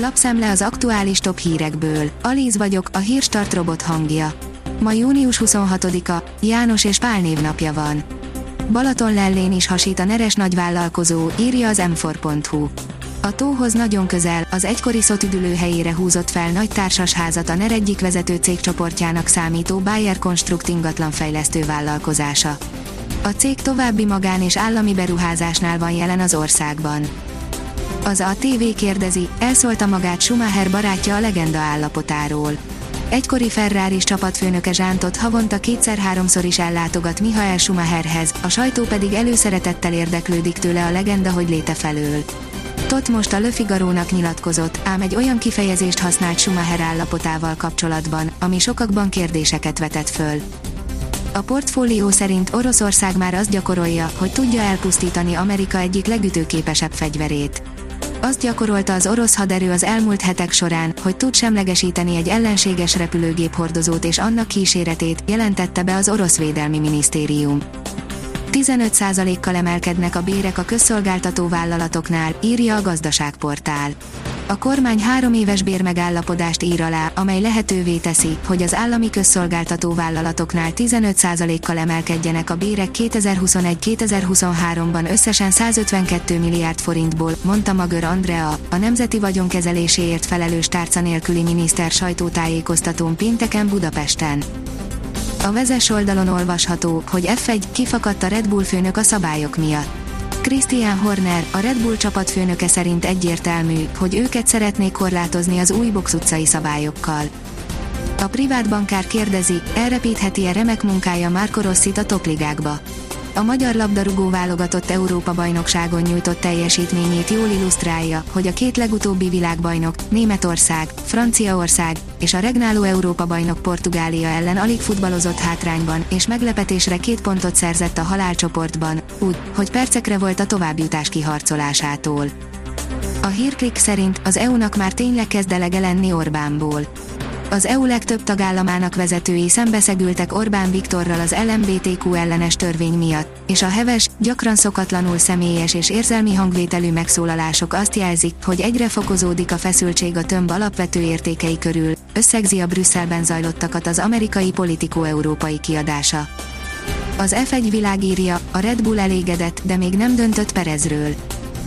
Lapszemle az aktuális top hírekből. Alíz vagyok, a hírstart robot hangja. Ma június 26-a, János és Pál névnapja van. Balaton lellén is hasít a neres nagyvállalkozó, írja az m4.hu. A tóhoz nagyon közel, az egykori szotüdülő helyére húzott fel nagy társasházat a NER egyik vezető cégcsoportjának számító Bayer Construct ingatlanfejlesztő vállalkozása. A cég további magán és állami beruházásnál van jelen az országban. Az a TV kérdezi, elszólta magát Schumacher barátja a legenda állapotáról. Egykori ferrari csapatfőnöke Zsántot havonta kétszer-háromszor is ellátogat Michael Schumacherhez, a sajtó pedig előszeretettel érdeklődik tőle a legenda hogy léte felől. Tot most a Le Figaro-nak nyilatkozott, ám egy olyan kifejezést használt Schumacher állapotával kapcsolatban, ami sokakban kérdéseket vetett föl. A portfólió szerint Oroszország már azt gyakorolja, hogy tudja elpusztítani Amerika egyik legütőképesebb fegyverét. Azt gyakorolta az orosz haderő az elmúlt hetek során, hogy tud semlegesíteni egy ellenséges repülőgép hordozót és annak kíséretét, jelentette be az orosz védelmi minisztérium. 15%-kal emelkednek a bérek a közszolgáltató vállalatoknál, írja a gazdaságportál. A kormány három éves bérmegállapodást ír alá, amely lehetővé teszi, hogy az állami közszolgáltató vállalatoknál 15%-kal emelkedjenek a bérek 2021-2023-ban összesen 152 milliárd forintból, mondta Magör Andrea, a Nemzeti Vagyonkezeléséért felelős tárca nélküli miniszter sajtótájékoztatón pénteken Budapesten. A vezes oldalon olvasható, hogy F1 kifakadt a Red Bull főnök a szabályok miatt. Christian Horner, a Red Bull csapatfőnöke szerint egyértelmű, hogy őket szeretnék korlátozni az új box utcai szabályokkal. A privát bankár kérdezi, elrepítheti-e remek munkája Marco Rossit a topligákba a magyar labdarúgó válogatott Európa bajnokságon nyújtott teljesítményét jól illusztrálja, hogy a két legutóbbi világbajnok, Németország, Franciaország és a regnáló Európa bajnok Portugália ellen alig futballozott hátrányban, és meglepetésre két pontot szerzett a halálcsoportban, úgy, hogy percekre volt a továbbjutás kiharcolásától. A hírklik szerint az EU-nak már tényleg kezd elege lenni Orbánból az EU legtöbb tagállamának vezetői szembeszegültek Orbán Viktorral az LMBTQ ellenes törvény miatt, és a heves, gyakran szokatlanul személyes és érzelmi hangvételű megszólalások azt jelzik, hogy egyre fokozódik a feszültség a tömb alapvető értékei körül, összegzi a Brüsszelben zajlottakat az amerikai politikó európai kiadása. Az F1 világírja, a Red Bull elégedett, de még nem döntött Perezről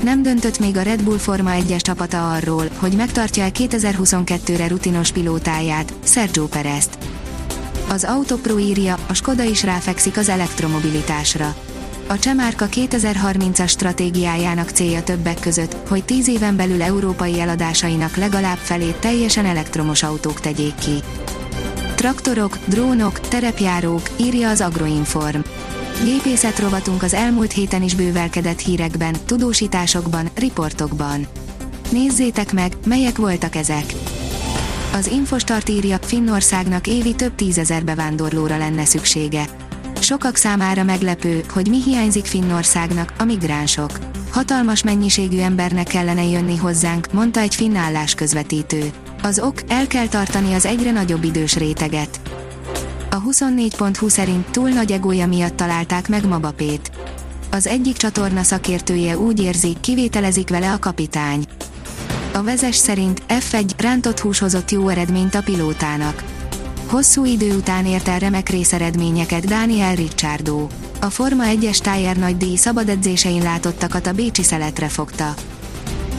nem döntött még a Red Bull Forma 1-es csapata arról, hogy megtartja el 2022-re rutinos pilótáját, Sergio Perezt. Az Autopro írja, a Skoda is ráfekszik az elektromobilitásra. A Csemárka 2030-as stratégiájának célja többek között, hogy 10 éven belül európai eladásainak legalább felét teljesen elektromos autók tegyék ki. Traktorok, drónok, terepjárók, írja az Agroinform. Gépészet az elmúlt héten is bővelkedett hírekben, tudósításokban, riportokban. Nézzétek meg, melyek voltak ezek! Az Infostart írja, Finnországnak évi több tízezer bevándorlóra lenne szüksége. Sokak számára meglepő, hogy mi hiányzik Finnországnak, a migránsok. Hatalmas mennyiségű embernek kellene jönni hozzánk, mondta egy finn közvetítő. Az ok, el kell tartani az egyre nagyobb idős réteget. A 24.20 szerint túl nagy egója miatt találták meg Mabapét. Az egyik csatorna szakértője úgy érzi, kivételezik vele a kapitány. A vezes szerint F1 rántott hús hozott jó eredményt a pilótának. Hosszú idő után ért el remek részeredményeket Daniel Ricciardo. A Forma 1-es tájár nagy díj szabad edzésein látottakat a Bécsi szeletre fogta.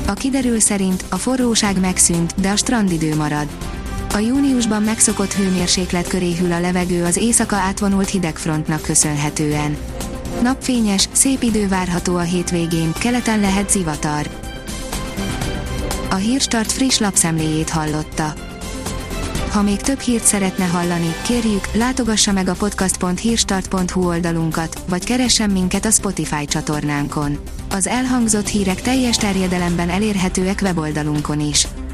A kiderül szerint a forróság megszűnt, de a strandidő marad. A júniusban megszokott hőmérséklet köré hűl a levegő az éjszaka átvonult hidegfrontnak köszönhetően. Napfényes, szép idő várható a hétvégén, keleten lehet zivatar. A Hírstart friss lapszemléjét hallotta. Ha még több hírt szeretne hallani, kérjük, látogassa meg a podcast.hírstart.hu oldalunkat, vagy keressen minket a Spotify csatornánkon. Az elhangzott hírek teljes terjedelemben elérhetőek weboldalunkon is.